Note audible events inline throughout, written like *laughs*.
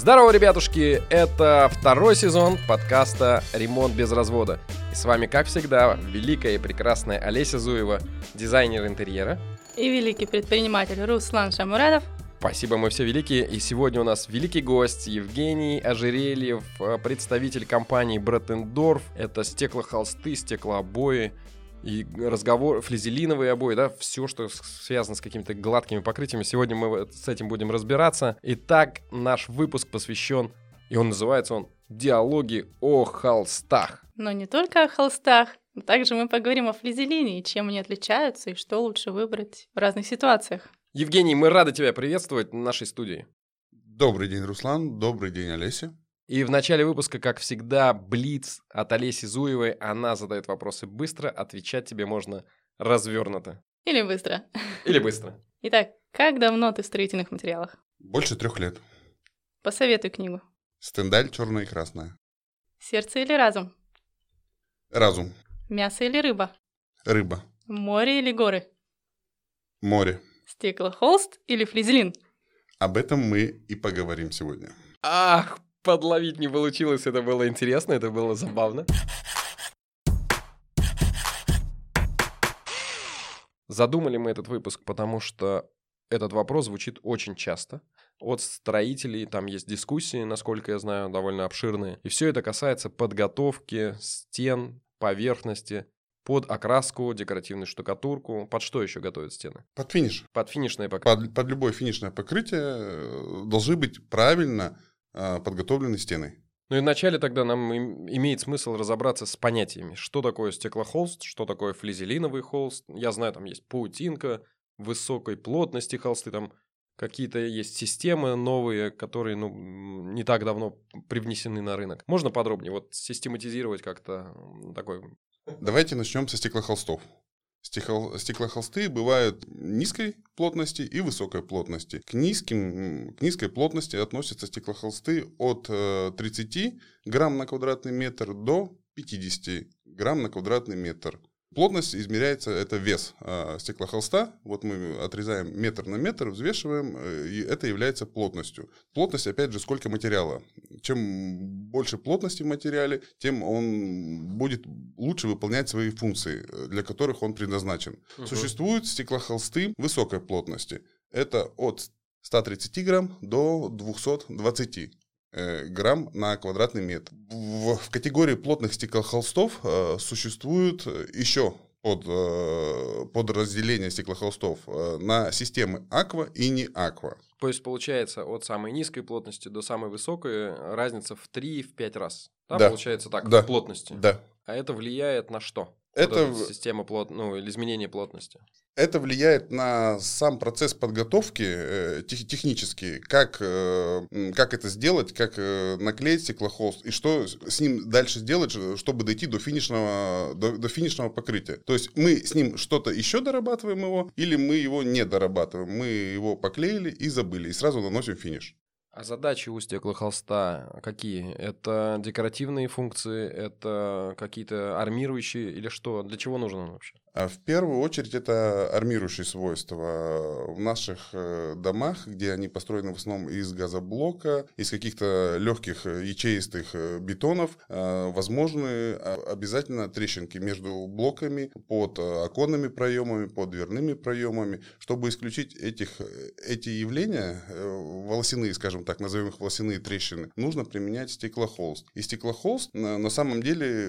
Здорово, ребятушки! Это второй сезон подкаста «Ремонт без развода». И с вами, как всегда, великая и прекрасная Олеся Зуева, дизайнер интерьера. И великий предприниматель Руслан Шамурадов. Спасибо, мы все великие. И сегодня у нас великий гость Евгений Ожерельев, э, представитель компании Бреттендорф. Это стеклохолсты, стеклообои, и разговор, флизелиновые обои, да, все, что связано с какими-то гладкими покрытиями. Сегодня мы с этим будем разбираться. Итак, наш выпуск посвящен, и он называется он «Диалоги о холстах». Но не только о холстах, также мы поговорим о флизелине и чем они отличаются, и что лучше выбрать в разных ситуациях. Евгений, мы рады тебя приветствовать в нашей студии. Добрый день, Руслан. Добрый день, Олеся. И в начале выпуска, как всегда, Блиц от Олеси Зуевой. Она задает вопросы быстро, отвечать тебе можно развернуто. Или быстро. Или быстро. *laughs* Итак, как давно ты в строительных материалах? Больше трех лет. Посоветуй книгу. Стендаль черная и красная. Сердце или разум? Разум. Мясо или рыба? Рыба. Море или горы? Море. Стеклохолст или флизелин? Об этом мы и поговорим сегодня. Ах, подловить не получилось. Это было интересно, это было забавно. Задумали мы этот выпуск, потому что этот вопрос звучит очень часто. От строителей там есть дискуссии, насколько я знаю, довольно обширные. И все это касается подготовки стен, поверхности, под окраску, декоративную штукатурку. Под что еще готовят стены? Под финиш. Под финишное покрытие. Под, под любое финишное покрытие э, должны быть правильно подготовлены стены. Ну и вначале тогда нам имеет смысл разобраться с понятиями. Что такое стеклохолст, что такое флизелиновый холст. Я знаю, там есть паутинка, высокой плотности холсты, там какие-то есть системы новые, которые ну, не так давно привнесены на рынок. Можно подробнее вот систематизировать как-то такой... Давайте начнем со стеклохолстов. Стеклохолсты бывают низкой плотности и высокой плотности. К, низким, к низкой плотности относятся стеклохолсты от 30 э, грамм на квадратный метр до 50 грамм на квадратный метр. Плотность измеряется, это вес э, стеклохолста. Вот мы отрезаем метр на метр, взвешиваем, э, и это является плотностью. Плотность, опять же, сколько материала. Чем больше плотности в материале, тем он будет лучше выполнять свои функции, э, для которых он предназначен. Угу. Существуют стеклохолсты высокой плотности. Это от 130 грамм до 220 э, грамм на квадратный метр. В, в категории плотных стеклохолстов э, существует еще под, э, подразделение стеклохолстов э, на системы аква и не аква. То есть получается от самой низкой плотности до самой высокой разница в 3-5 раз. Да, да, получается так, да. в плотности. Да. А это влияет на что? Это вот система плот, ну или изменение плотности. Это влияет на сам процесс подготовки э, тех, технически, как э, как это сделать, как э, наклеить стеклохолст и что с ним дальше сделать, чтобы дойти до финишного до, до финишного покрытия. То есть мы с ним что-то еще дорабатываем его или мы его не дорабатываем, мы его поклеили и забыли и сразу наносим финиш. А задачи у стеклохолста какие? Это декоративные функции, это какие-то армирующие или что? Для чего нужен он вообще? А в первую очередь это армирующие свойства. В наших э, домах, где они построены в основном из газоблока, из каких-то легких э, ячеистых э, бетонов, возможны обязательно трещинки между блоками, под оконными проемами, под дверными проемами. Чтобы исключить этих, эти явления, волосяные, скажем так, назовем их волосяные трещины, нужно применять стеклохолст. И стеклохолст на самом деле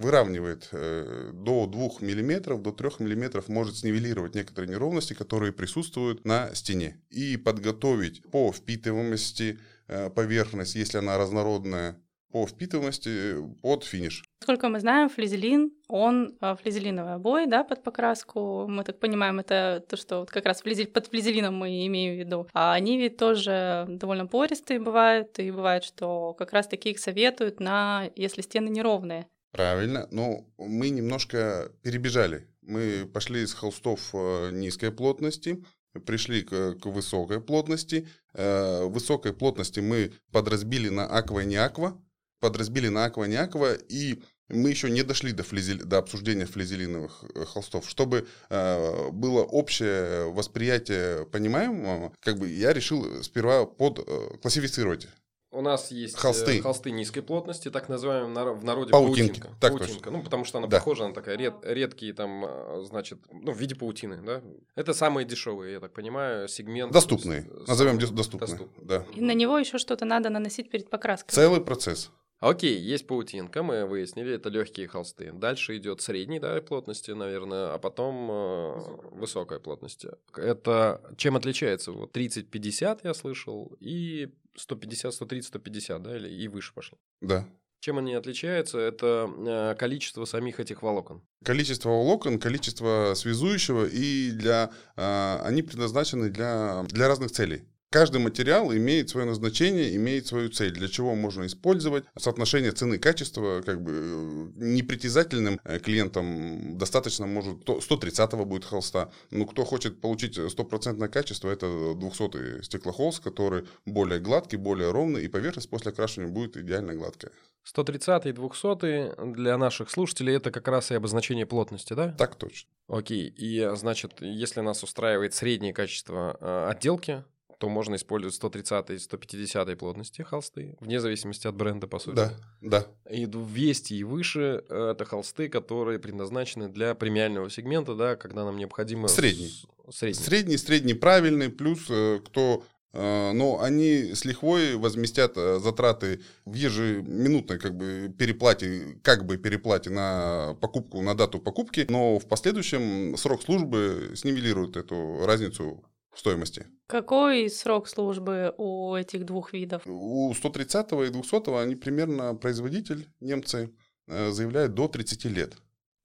выравнивает до 2 мм мм до 3 мм может снивелировать некоторые неровности, которые присутствуют на стене. И подготовить по впитываемости э, поверхность, если она разнородная, по впитываемости под финиш. Сколько мы знаем, флизелин, он э, флизелиновый обои, да, под покраску. Мы так понимаем, это то, что вот как раз флизель, под флизелином мы имеем в виду. А они ведь тоже довольно пористые бывают, и бывает, что как раз таки их советуют на, если стены неровные. Правильно, но мы немножко перебежали. Мы пошли из холстов э, низкой плотности, пришли к, к высокой плотности. Э, высокой плотности мы подразбили на аква не аква, подразбили на аква не аква, и мы еще не дошли до, флизель, до обсуждения флизелиновых э, холстов. Чтобы э, было общее восприятие понимаемого, как бы я решил сперва под э, классифицировать у нас есть холсты, э, холсты низкой плотности, так называемые в народе паутинка. паутинка. Так паутинка. точно. Ну, потому что она да. похожа, она такая ред, редкие там, э, значит, ну, в виде паутины, да. Это самые дешевые, я так понимаю, сегмент. Доступные. С, Назовем доступные. доступные. Да. И на него еще что-то надо наносить перед покраской. Целый процесс. Окей, есть паутинка, мы выяснили, это легкие холсты. Дальше идет средней да, плотности, наверное, а потом э, высокой плотности. Это чем отличается? Вот 30-50 я слышал, и 150, 130, 150, да, или и выше пошло. Да. Чем они отличаются? Это э, количество самих этих волокон. Количество волокон, количество связующего, и для, э, они предназначены для, для разных целей. Каждый материал имеет свое назначение, имеет свою цель, для чего можно использовать. Соотношение цены-качества как бы непритязательным клиентам достаточно может 130 будет холста. Ну, кто хочет получить стопроцентное качество, это 200 стеклохолст, который более гладкий, более ровный, и поверхность после окрашивания будет идеально гладкая. 130 и 200 для наших слушателей это как раз и обозначение плотности, да? Так точно. Окей, и значит, если нас устраивает среднее качество отделки, то можно использовать 130 и 150 плотности холсты, вне зависимости от бренда, по сути. Да, да. И 200 и выше – это холсты, которые предназначены для премиального сегмента, да, когда нам необходимо... Средний. Средний. Средний, средний, правильный, плюс кто но они с лихвой возместят затраты в ежеминутной как бы переплате, как бы переплате на покупку, на дату покупки, но в последующем срок службы снивелирует эту разницу стоимости. Какой срок службы у этих двух видов? У 130 и 200 они примерно производитель, немцы, заявляют до 30 лет.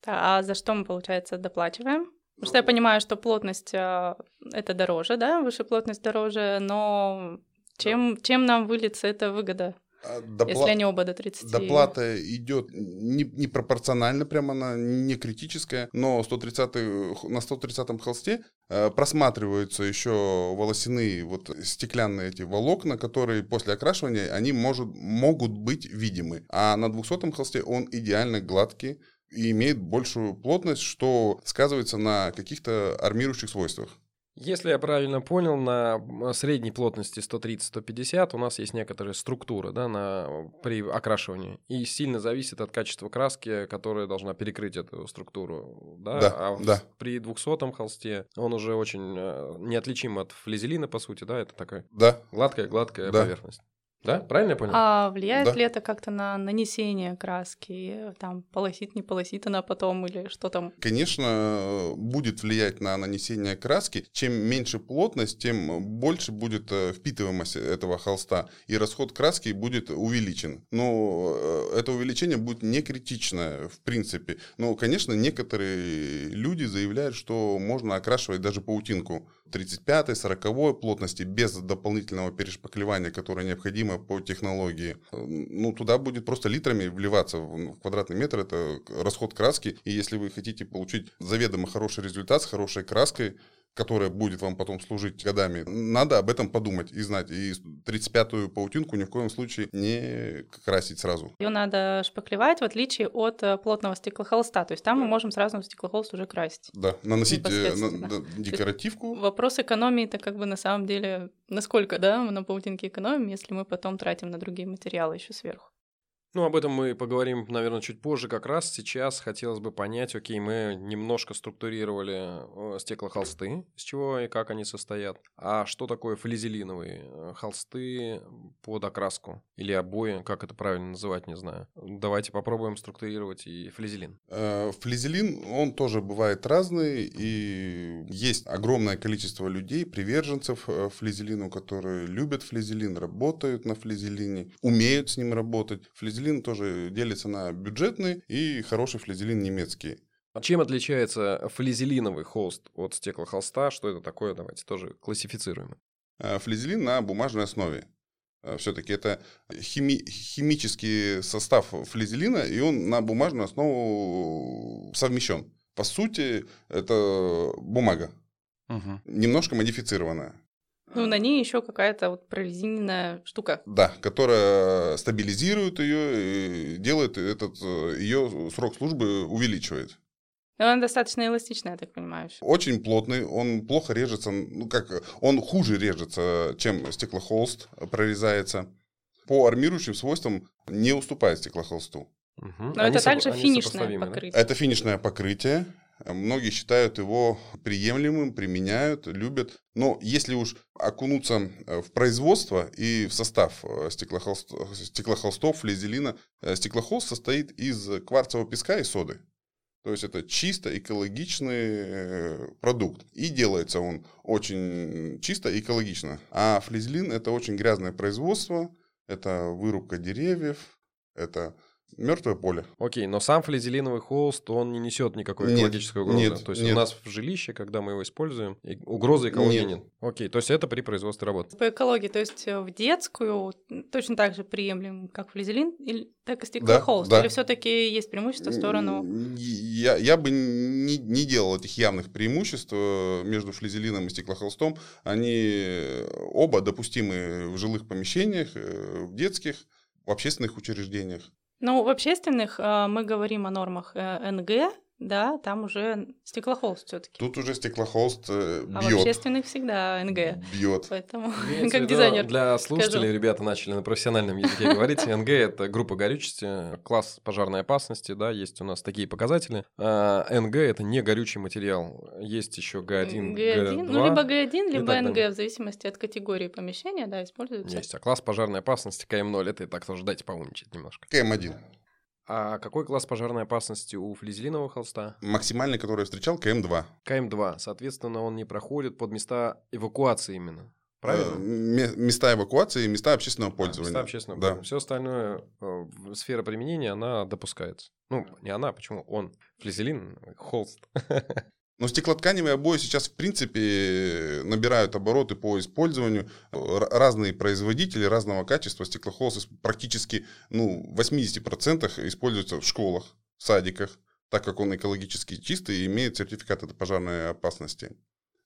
А за что мы, получается, доплачиваем? Потому что я понимаю, что плотность это дороже, да, выше плотность дороже, но чем, чем нам выльется эта выгода? Допла... Если они оба до 30. Доплата идет не, не пропорционально, прямо она не критическая, но 130 на 130 холсте э, просматриваются еще волосяные вот стеклянные эти волокна, которые после окрашивания они может, могут быть видимы. А на 200 холсте он идеально гладкий и имеет большую плотность, что сказывается на каких-то армирующих свойствах. Если я правильно понял, на средней плотности 130-150 у нас есть некоторая структура да, на, при окрашивании. И сильно зависит от качества краски, которая должна перекрыть эту структуру. Да? Да, а да. при 200 холсте он уже очень неотличим от флизелина, по сути. Да? Это такая да. гладкая-гладкая да. поверхность. Да, правильно я понял? А влияет Да. ли это как-то на нанесение краски? Там полосит, не полосит она потом или что там? Конечно, будет влиять на нанесение краски. Чем меньше плотность, тем больше будет э, впитываемость этого холста, и расход краски будет увеличен. Но э, это увеличение будет не критичное, в принципе. Но, конечно, некоторые люди заявляют, что можно окрашивать даже паутинку 35-40 плотности без дополнительного перешпаклевания, которое необходимо по технологии. Ну, туда будет просто литрами вливаться в в квадратный метр, это расход краски. И если вы хотите получить заведомо хороший результат с хорошей краской, которая будет вам потом служить годами, надо об этом подумать и знать. И 35-ю паутинку ни в коем случае не красить сразу. Ее надо шпаклевать в отличие от э, плотного стеклохолста. То есть там мы можем сразу стеклохолст уже красить. Да, наносить э, на- да, декоративку. Вопрос экономии-то как бы на самом деле, насколько, да, мы на паутинке экономим, если мы потом тратим на другие материалы еще сверху. Ну, об этом мы поговорим, наверное, чуть позже. Как раз сейчас хотелось бы понять, окей, мы немножко структурировали э, стеклохолсты, из чего и как они состоят. А что такое флизелиновые э, холсты под окраску? Или обои, как это правильно называть, не знаю. Давайте попробуем структурировать и флизелин. Э, Флизелин, он тоже бывает разный, и есть огромное количество людей, приверженцев флизелину, которые любят флизелин, работают на флизелине, умеют с ним работать. Флизелин тоже делится на бюджетный и хороший флизелин немецкий. А чем отличается флизелиновый холст от стеклохолста? Что это такое? Давайте тоже классифицируем. Э, Флизелин на бумажной основе. Все-таки это хими- химический состав флизелина, и он на бумажную основу совмещен. По сути, это бумага, немножко модифицированная. Ну, на ней еще какая-то вот прорезиненная штука. Да, которая стабилизирует ее и делает этот ее срок службы увеличивает. И он достаточно эластичный, я так понимаю. Очень плотный, он плохо режется, ну как, он хуже режется, чем стеклохолст прорезается. По армирующим свойствам не уступает стеклохолсту. Угу. Но они это также финишное покрытие. Да? Это финишное покрытие. Многие считают его приемлемым, применяют, любят. Но если уж окунуться э, в производство и в состав э, стеклохолст, стеклохолстов, флизелина, э, стеклохолст состоит из кварцевого песка и соды. То есть это чисто экологичный продукт. И делается он очень чисто экологично. А флизелин это очень грязное производство, это вырубка деревьев, это Мертвое поле. Окей, но сам флизелиновый холст, он не несет никакой нет, экологической угрозы. Нет, то есть нет. у нас в жилище, когда мы его используем, угрозы экологии нет. нет. Окей, то есть это при производстве работы. По экологии, то есть э, в детскую точно так же приемлем, как флизелин, или так и стеклохолст? Да, да. Или все таки есть преимущество в сторону? Я, я бы не, не делал этих явных преимуществ э, между флизелином и стеклохолстом. Они оба допустимы в жилых помещениях, э, в детских, в общественных учреждениях. Ну, в общественных э, мы говорим о нормах э, НГ, да, там уже стеклохолст все-таки. Тут уже стеклохолст э, бьет. А в общественных всегда НГ. Бьет. Поэтому, *laughs* как дизайнер. Для слушателей скажу. ребята начали на профессиональном языке говорить. НГ это группа горючести, класс пожарной опасности, да, есть у нас такие показатели. А НГ это не горючий материал. Есть еще Г1, Г2. Ну, либо Г1, либо НГ, в зависимости от категории помещения, да, используется. Есть. А класс пожарной опасности КМ0 это и так тоже дайте поумничать немножко. КМ1. А какой класс пожарной опасности у флизелинового холста? Максимальный, который я встречал, КМ-2. КМ-2. Соответственно, он не проходит под места эвакуации именно. Правильно? Э, места эвакуации и места общественного пользования. А, места общественного да. Все остальное, э, сфера применения, она допускается. Ну, не она, почему? Он. Флизелин, холст. *laughs* Но стеклотканевые обои сейчас, в принципе, набирают обороты по использованию. Разные производители разного качества стеклохолст практически ну, в 80% используются в школах, садиках, так как он экологически чистый и имеет сертификат от пожарной опасности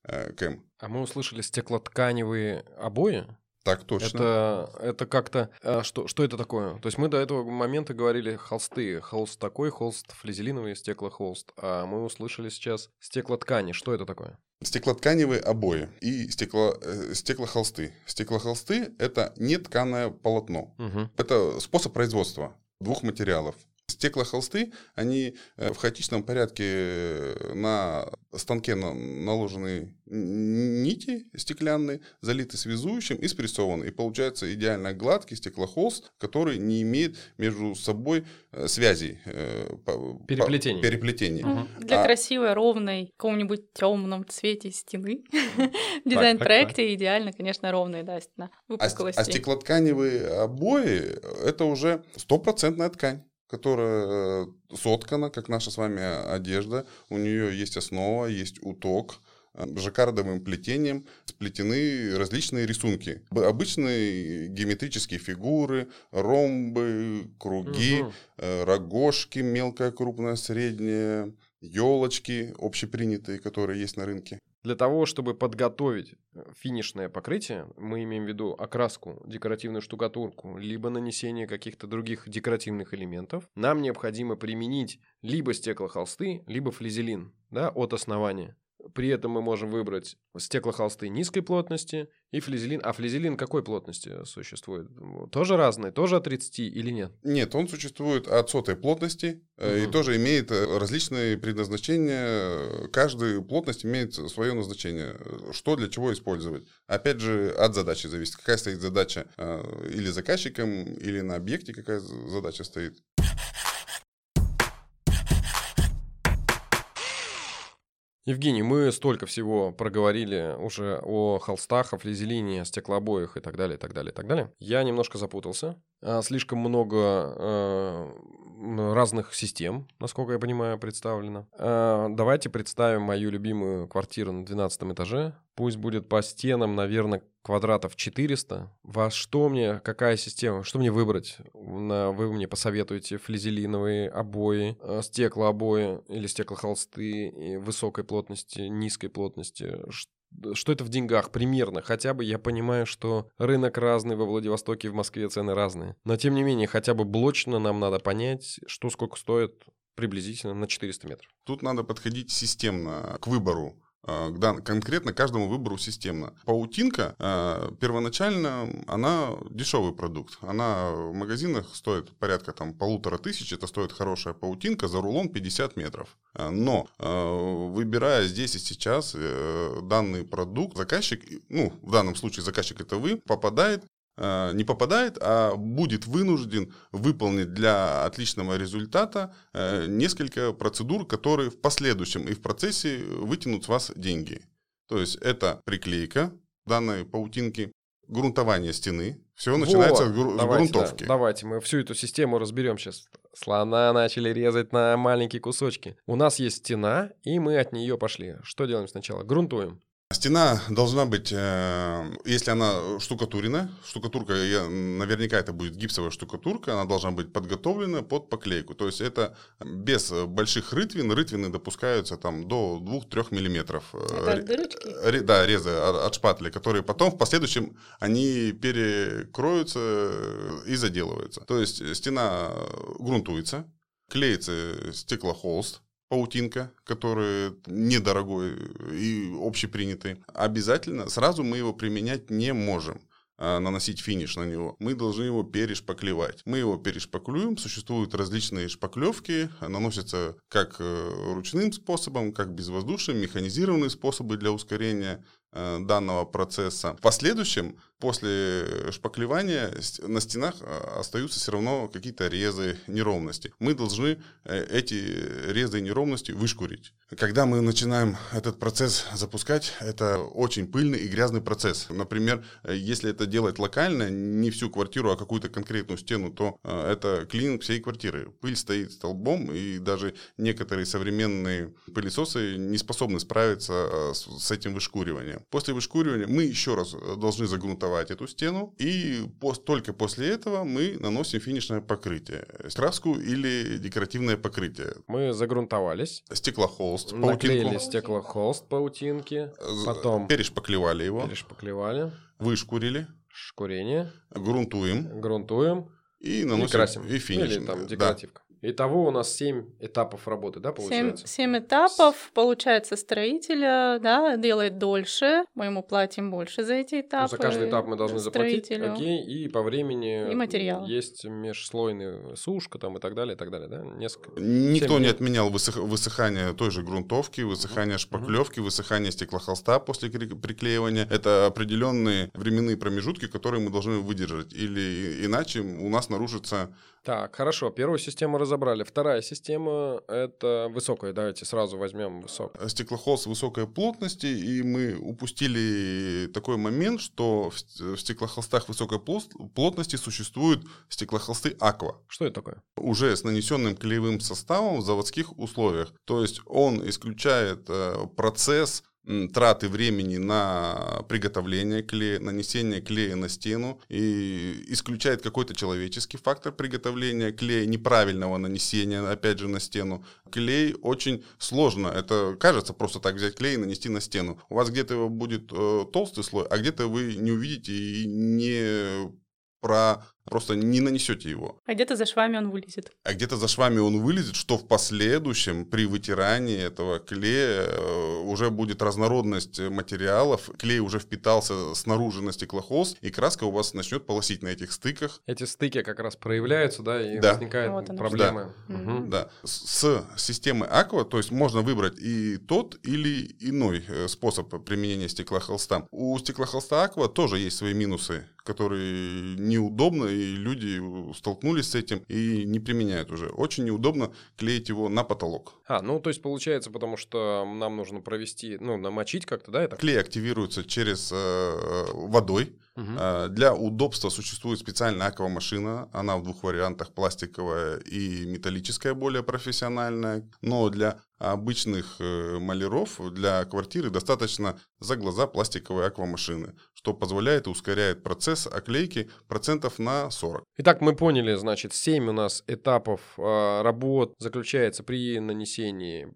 э, КЭМ. А мы услышали стеклотканевые обои? Так точно. Это, это как-то... А, что, что это такое? То есть мы до этого момента говорили холсты. Холст такой, холст флизелиновый, стеклохолст. А мы услышали сейчас стеклоткани. Что это такое? Стеклотканевые обои и стекло, э, стеклохолсты. Стеклохолсты – это нетканое полотно. Угу. Это способ производства двух материалов Стеклохолсты, они э, в хаотичном порядке э, на станке наложены нити стеклянные, залиты связующим и спрессованы. И получается идеально гладкий стеклохолст, который не имеет между собой э, связей. Переплетений. Переплетений. Угу. Для а... красивой, ровной, каком-нибудь темном цвете стены. *laughs* В *laughs* дизайн-проекте идеально, конечно, ровные, да, на выпуклости. А, а стеклотканевые обои – это уже стопроцентная ткань которая э, соткана, как наша с вами одежда. У нее есть основа, есть уток, э, жаккардовым плетением сплетены различные рисунки. Обычные геометрические фигуры, ромбы, круги, угу. рогожки, мелкая, крупная, средняя, елочки общепринятые, которые есть на рынке. Для того, чтобы подготовить э, финишное покрытие, мы имеем в виду окраску, декоративную штукатурку, либо нанесение каких-то других декоративных элементов, нам необходимо применить либо стеклохолсты, либо флизелин да, от основания. При этом мы можем выбрать стеклохолсты низкой плотности и флизелин. А флизелин какой плотности существует? Тоже разный, тоже от 30 или нет? Нет, он существует от сотой плотности угу. и тоже имеет э, различные предназначения. Каждая плотность имеет свое назначение. Что для чего использовать? Опять же, от задачи зависит. Какая стоит задача э, или заказчиком, или на объекте какая задача стоит. Евгений, мы столько всего проговорили уже о холстах, о флизелине, о стеклообоях и так далее, и так далее, и так далее. Я немножко запутался. А, слишком много э, разных систем, насколько я понимаю, представлено. Э, давайте представим мою любимую квартиру на 12 этаже. Пусть будет по стенам, наверное, квадратов 400. Во что мне, какая система, что мне выбрать? Вы мне посоветуете флизелиновые обои, э, стеклообои или стеклохолсты высокой плотности, низкой плотности. Что это в деньгах примерно? Хотя бы я понимаю, что рынок разный во Владивостоке, в Москве цены разные. Но тем не менее, хотя бы блочно нам надо понять, что сколько стоит приблизительно на 400 метров. Тут надо подходить системно к выбору да, конкретно каждому выбору системно. Паутинка а, первоначально, она дешевый продукт. Она в магазинах стоит порядка там полутора тысяч. Это стоит хорошая паутинка за рулон 50 метров. А, но выбирая здесь и сейчас э, данный продукт, заказчик, ну, в данном случае заказчик это вы, попадает не попадает, а будет вынужден выполнить для отличного результата э, несколько процедур, которые в последующем и в процессе вытянут с вас деньги. То есть это приклейка данной паутинки, грунтование стены. Все начинается вот, с, гру- давайте, с грунтовки. Да, давайте мы всю эту систему разберем сейчас. Слона начали резать на маленькие кусочки. У нас есть стена, и мы от нее пошли. Что делаем сначала? Грунтуем. Стена должна быть, э, если она штукатурена, штукатурка, наверняка это будет гипсовая штукатурка, она должна быть подготовлена под поклейку. То есть это без больших рытвин, рытвины допускаются там до 2-3 миллиметров. Это э, дырочки? Да, резы от шпатли, которые потом в последующем они перекроются и заделываются. То есть стена грунтуется, клеится стеклохолст, паутинка, который недорогой и общепринятый, обязательно сразу мы его применять не можем а, наносить финиш на него, мы должны его перешпаклевать. Мы его перешпаклюем, существуют различные шпаклевки, наносятся как э, ручным способом, как безвоздушным, механизированные способы для ускорения. э, данного процесса. В последующем после шпаклевания на стенах а, остаются все равно какие-то резы, неровности. Мы должны э, эти резы и неровности вышкурить. Когда мы начинаем этот процесс запускать, это очень пыльный и грязный процесс. Например, э, если это делать локально, не всю квартиру, а какую-то конкретную стену, то э, это клининг всей квартиры. Пыль стоит столбом, и даже некоторые современные пылесосы не способны справиться с этим вышкуриванием. После вышкуривания мы еще раз должны загрунтовать эту стену, и только после этого мы наносим финишное покрытие. Краску или декоративное покрытие. Мы загрунтовались. Стеклохолст, паутинку. Наклеили стеклохолст, паутинки. Потом перешпаклевали его. Перешпаклевали. Вышкурили. Шкурение. Грунтуем. Грунтуем. И наносим. И красим. И финишим. Или там декоративка. Итого у нас 7 этапов работы, да, получается? 7, 7 этапов. Получается, строителя, да, делает дольше. Мы ему платим больше за эти этапы. Ну, за каждый этап мы должны заплатить. Окей, и по времени... И материал. Есть межслойная сушка там и так далее, и так далее, да? Несколько... Никто не отменял высых... высыхание той же грунтовки, высыхание шпаклевки, высыхание стеклохолста после приклеивания. Это определенные временные промежутки, которые мы должны выдержать. Или иначе у нас нарушится так, хорошо, первую систему разобрали. Вторая система — это высокая. Давайте сразу возьмем высокую. Стеклохолст высокой плотности, и мы упустили такой момент, что в стеклохолстах высокой плотности существуют стеклохолсты аква. Что это такое? Уже с нанесенным клеевым составом в заводских условиях. То есть он исключает э, процесс траты времени на приготовление клея, нанесение клея на стену и исключает какой-то человеческий фактор приготовления клея, неправильного нанесения, опять же, на стену. Клей очень сложно, это кажется просто так взять клей и нанести на стену. У вас где-то будет э, толстый слой, а где-то вы не увидите и не про просто не нанесете его. А где-то за швами он вылезет. А где-то за швами он вылезет, что в последующем при вытирании этого клея э, уже будет разнородность материалов, клей уже впитался снаружи на стеклохолст, и краска у вас начнет полосить на этих стыках. Эти стыки как раз проявляются, да, и да. возникают вот проблемы. Да. Угу. да. С системы Aqua, то есть можно выбрать и тот или иной э, способ применения стеклохолста. У стеклохолста Aqua тоже есть свои минусы, которые неудобно и люди столкнулись с этим и не применяют уже. Очень неудобно клеить его на потолок. А, ну то есть получается, потому что нам нужно провести, ну, намочить как-то, да, это? Клей активируется через э, водой. Угу. Для удобства существует специальная аквамашина. Она в двух вариантах, пластиковая и металлическая, более профессиональная. Но для обычных э, маляров, для квартиры достаточно за глаза пластиковой аквамашины, что позволяет и ускоряет процесс оклейки процентов на 40. Итак, мы поняли, значит, 7 у нас этапов а, работ заключается при нанесении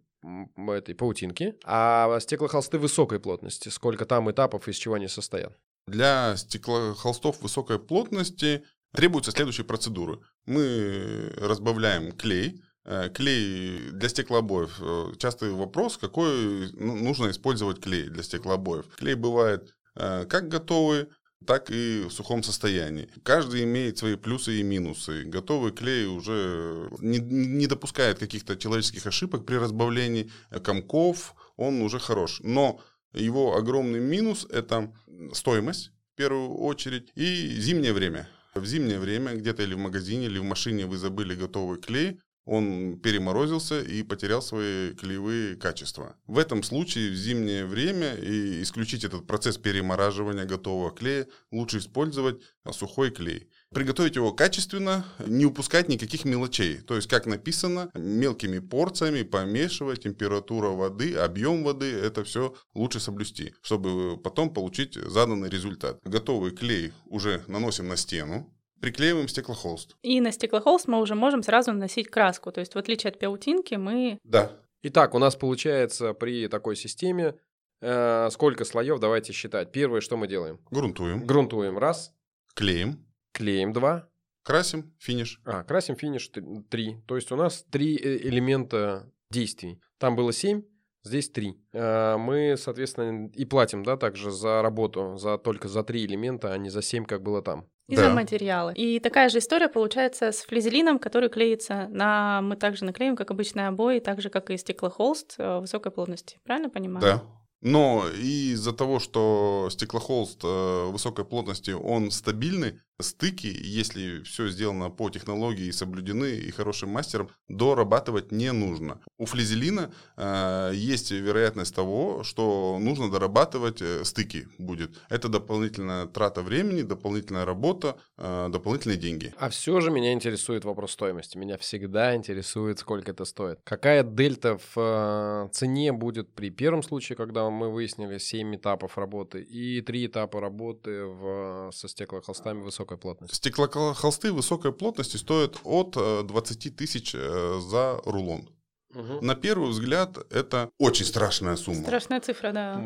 этой паутинки, а стеклохолсты высокой плотности. Сколько там этапов, из чего они состоят? Для стеклохолстов высокой плотности требуются следующие процедуры. Мы разбавляем клей, Э, клей для стеклообоев. Э, частый вопрос, какой ну, нужно использовать клей для стеклообоев. Клей бывает э, как готовый, так и в сухом состоянии. Каждый имеет свои плюсы и минусы. Готовый клей уже не, не допускает каких-то человеческих ошибок при разбавлении комков, он уже хорош. Но его огромный минус – это стоимость, в первую очередь, и зимнее время. В зимнее время где-то или в магазине, или в машине вы забыли готовый клей, он переморозился и потерял свои клеевые качества. В этом случае в зимнее время и исключить этот процесс перемораживания готового клея лучше использовать сухой клей. Приготовить его качественно, не упускать никаких мелочей. То есть, как написано, мелкими порциями помешивать, температура воды, объем воды, это все лучше соблюсти, чтобы потом получить заданный результат. Готовый клей уже наносим на стену, приклеиваем стеклохолст. И на стеклохолст мы уже можем сразу наносить краску. То есть в отличие от паутинки мы... Да. Итак, у нас получается при такой системе э, сколько слоев, давайте считать. Первое, что мы делаем? Грунтуем. Грунтуем, раз. Клеим. Клеим, два. Красим, финиш. А, красим, финиш, три. То есть у нас три э, элемента действий. Там было семь, здесь три. Э, мы, соответственно, и платим, да, также за работу, за только за три элемента, а не за семь, как было там. И да. И такая же история получается с флизелином, который клеится на... Мы также наклеим, как обычные обои, так же, как и стеклохолст э, высокой плотности. Правильно понимаю? Да. Но из-за того, что стеклохолст э, высокой плотности, он стабильный, стыки, если все сделано по технологии соблюдены и хорошим мастером, дорабатывать не нужно. У флизелина э, есть вероятность того, что нужно дорабатывать э, стыки будет. Это дополнительная трата времени, дополнительная работа, э, дополнительные деньги. А все же меня интересует вопрос стоимости. Меня всегда интересует, сколько это стоит. Какая дельта в э, цене будет при первом случае, когда мы выяснили 7 этапов работы и 3 этапа работы в, со стеклохолстами высокой высокой плотности? Стеклохолсты высокой плотности стоят от 20 э, тысяч э, за рулон. Угу. На первый взгляд это очень страшная сумма. Страшная цифра, да.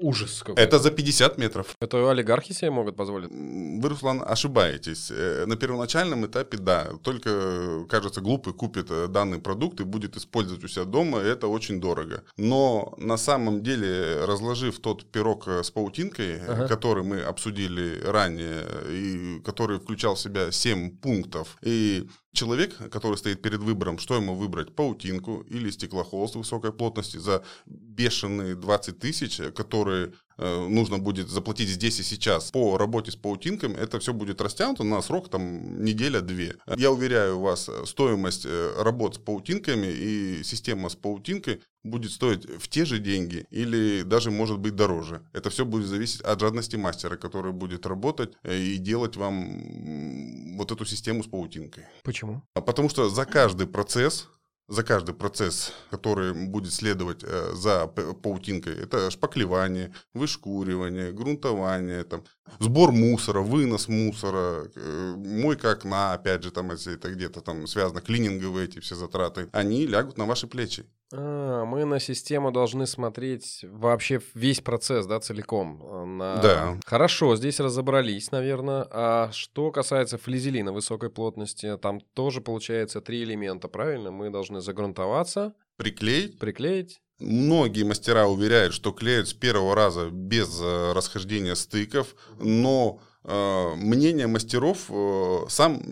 Ужас какой. Это за 50 метров. Это олигархи себе могут позволить? Вы, Руслан, ошибаетесь. Э, на первоначальном этапе, да, только, кажется, глупый купит данный продукт и будет использовать у себя дома, это очень дорого. Но на самом деле, разложив тот пирог с паутинкой, ага. который мы обсудили ранее, и который включал в себя 7 пунктов, и человек, который стоит перед выбором, что ему выбрать, паутинку или стеклохолст высокой плотности за бешеные 20 тысяч, которые нужно будет заплатить здесь и сейчас по работе с паутинками, это все будет растянуто на срок там неделя-две. Я уверяю вас, стоимость э, работ с паутинками и система с паутинкой будет стоить в те же деньги или даже может быть дороже. Это все будет зависеть от жадности мастера, который будет работать э, и делать вам вот эту систему с паутинкой. Почему? А потому что за каждый процесс за каждый процесс, который будет следовать э, за паутинкой, это шпаклевание, вышкуривание, грунтование, там, сбор мусора, вынос мусора, э, мойка окна, опять же, там, если это где-то там связано, клининговые эти все затраты, они лягут на ваши плечи. А, мы на систему должны смотреть вообще весь процесс, да, целиком. Э, на... Да. Хорошо, здесь разобрались, наверное. А что касается флизелина высокой плотности, там тоже получается три элемента, правильно? Мы должны загрунтоваться. Приклеить. Приклеить. Многие мастера уверяют, что клеят с первого раза без э, расхождения стыков, но мнение мастеров э, сам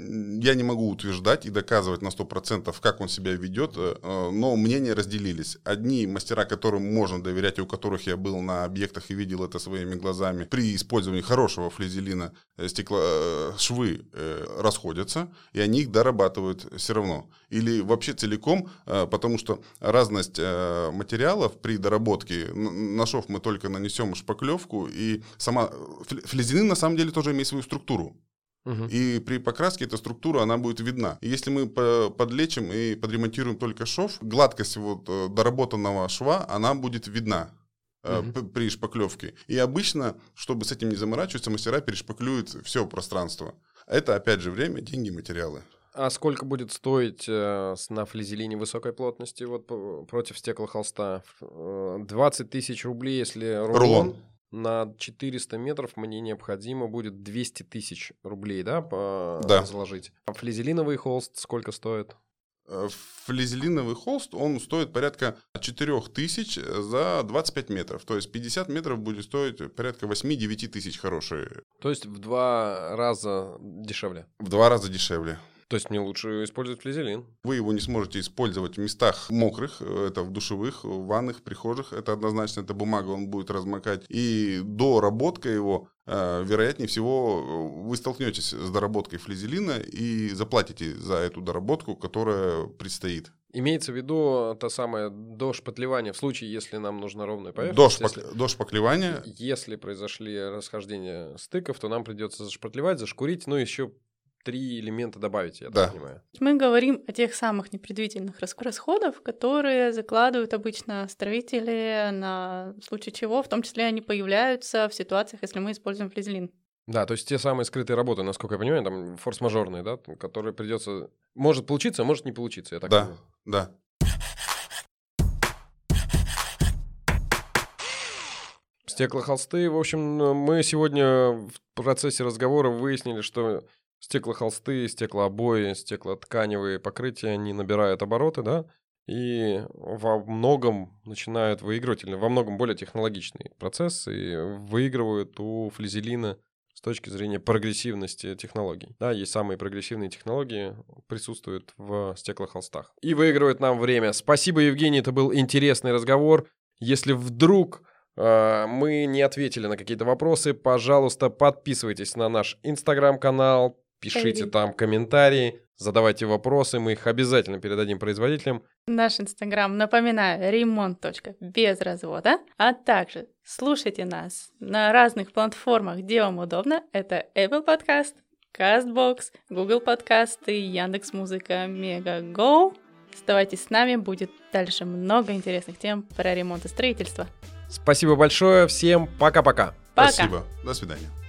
я не могу утверждать и доказывать на 100%, как он себя ведет, э, но мнения разделились. Одни мастера, которым можно доверять, и у которых я был на объектах и видел это своими глазами, при использовании хорошего флизелина стекло, швы расходятся, и они их дорабатывают все равно. Или вообще целиком, потому что разность материалов при доработке, на шов мы только нанесем шпаклевку, и сама флизелин на самом деле тоже тоже имеет свою структуру. И при покраске эта структура, она будет видна. И если мы подлечим и подремонтируем только шов, гладкость вот э, доработанного шва, она будет видна угу. при шпаклевке. И обычно, чтобы с этим не заморачиваться, мастера перешпаклюют все пространство. Это, опять же, время, деньги, материалы. А сколько будет стоить э, на флизелине высокой плотности вот против стеклохолста? 20 тысяч рублей, если рулон. рулон. На 400 метров мне необходимо будет 200 тысяч рублей, да, по- да. заложить. А флизелиновый холст сколько стоит? Э, флизелиновый холст, он стоит порядка 4000 за 25 метров. То есть 50 метров будет стоить порядка 8-9 тысяч хорошие. То есть в два раза дешевле? В два раза дешевле. То есть мне лучше использовать флизелин. Вы его не сможете использовать в местах мокрых, это в душевых, в ванных, прихожих. Это однозначно, это бумага, он будет размокать. И доработка его, э, вероятнее всего, вы столкнетесь с доработкой флизелина и заплатите за эту доработку, которая предстоит. Имеется в виду та самая до шпатлевания в случае, если нам нужна ровная поверхность. До, шпак... если, до шпаклевания. Если произошли расхождения стыков, то нам придется зашпатлевать, зашкурить, ну еще три элемента добавить, я да. так понимаю. Мы говорим о тех самых непредвиденных расходов, которые закладывают обычно строители на случай чего, в том числе они появляются в ситуациях, если мы используем флизелин. Да, то есть те самые скрытые работы, насколько я понимаю, там форс-мажорные, да, которые придется... Может получиться, а может не получиться, я так да, понимаю. Да, Стеклохолсты, в общем, мы сегодня в процессе разговора выяснили, что стеклохолсты, стеклообои, стеклотканевые покрытия, они набирают обороты, да, и во многом начинают выигрывать, или во многом более технологичный процесс, и выигрывают у флизелина с точки зрения прогрессивности технологий. Да, есть самые прогрессивные технологии, присутствуют в стеклохолстах. И выигрывает нам время. Спасибо, Евгений, это был интересный разговор. Если вдруг э, мы не ответили на какие-то вопросы, пожалуйста, подписывайтесь на наш инстаграм-канал, Пишите там комментарии, задавайте вопросы, мы их обязательно передадим производителям. Наш инстаграм, напоминаю, ремонт. без развода, а также слушайте нас на разных платформах, где вам удобно. Это Apple Podcast, CastBox, Google Podcast и Яндекс.Музыка, Мегаго. Оставайтесь с нами, будет дальше много интересных тем про ремонт и строительство. Спасибо большое, всем пока-пока. Спасибо, до свидания.